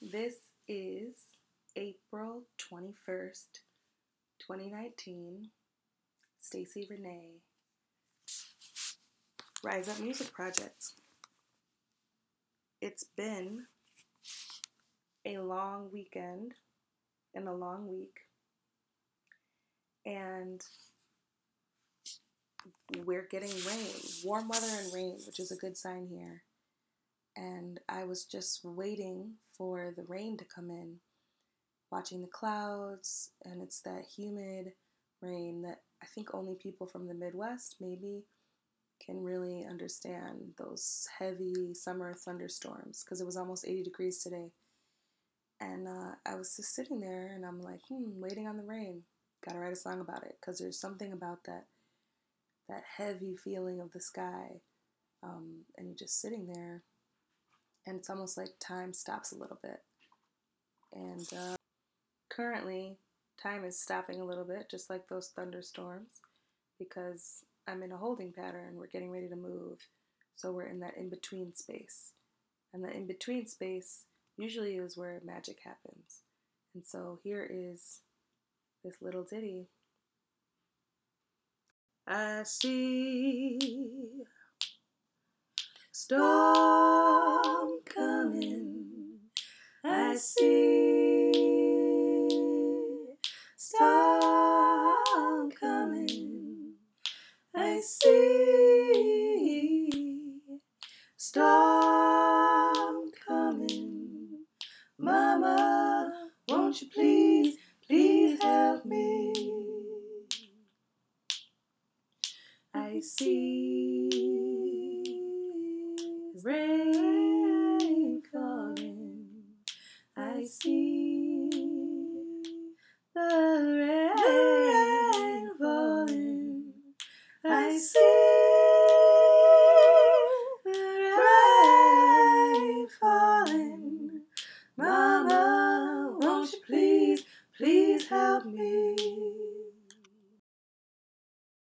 This is April 21st, 2019. Stacy Renee. Rise Up Music Project. It's been a long weekend and a long week. And we're getting rain, warm weather and rain, which is a good sign here. And I was just waiting for the rain to come in, watching the clouds, and it's that humid rain that I think only people from the Midwest maybe can really understand those heavy summer thunderstorms because it was almost 80 degrees today. And uh, I was just sitting there and I'm like, hmm, waiting on the rain. Gotta write a song about it because there's something about that that heavy feeling of the sky. Um, and you're just sitting there it's almost like time stops a little bit. And uh, currently, time is stopping a little bit, just like those thunderstorms, because I'm in a holding pattern. We're getting ready to move, so we're in that in between space. And the in between space usually is where magic happens. And so here is this little ditty. I see storm coming. I see storm coming. I see storm coming. Mama, won't you please, please help me? I see rain I see the rain falling. I see the rain falling. Mama, won't you please, please help me?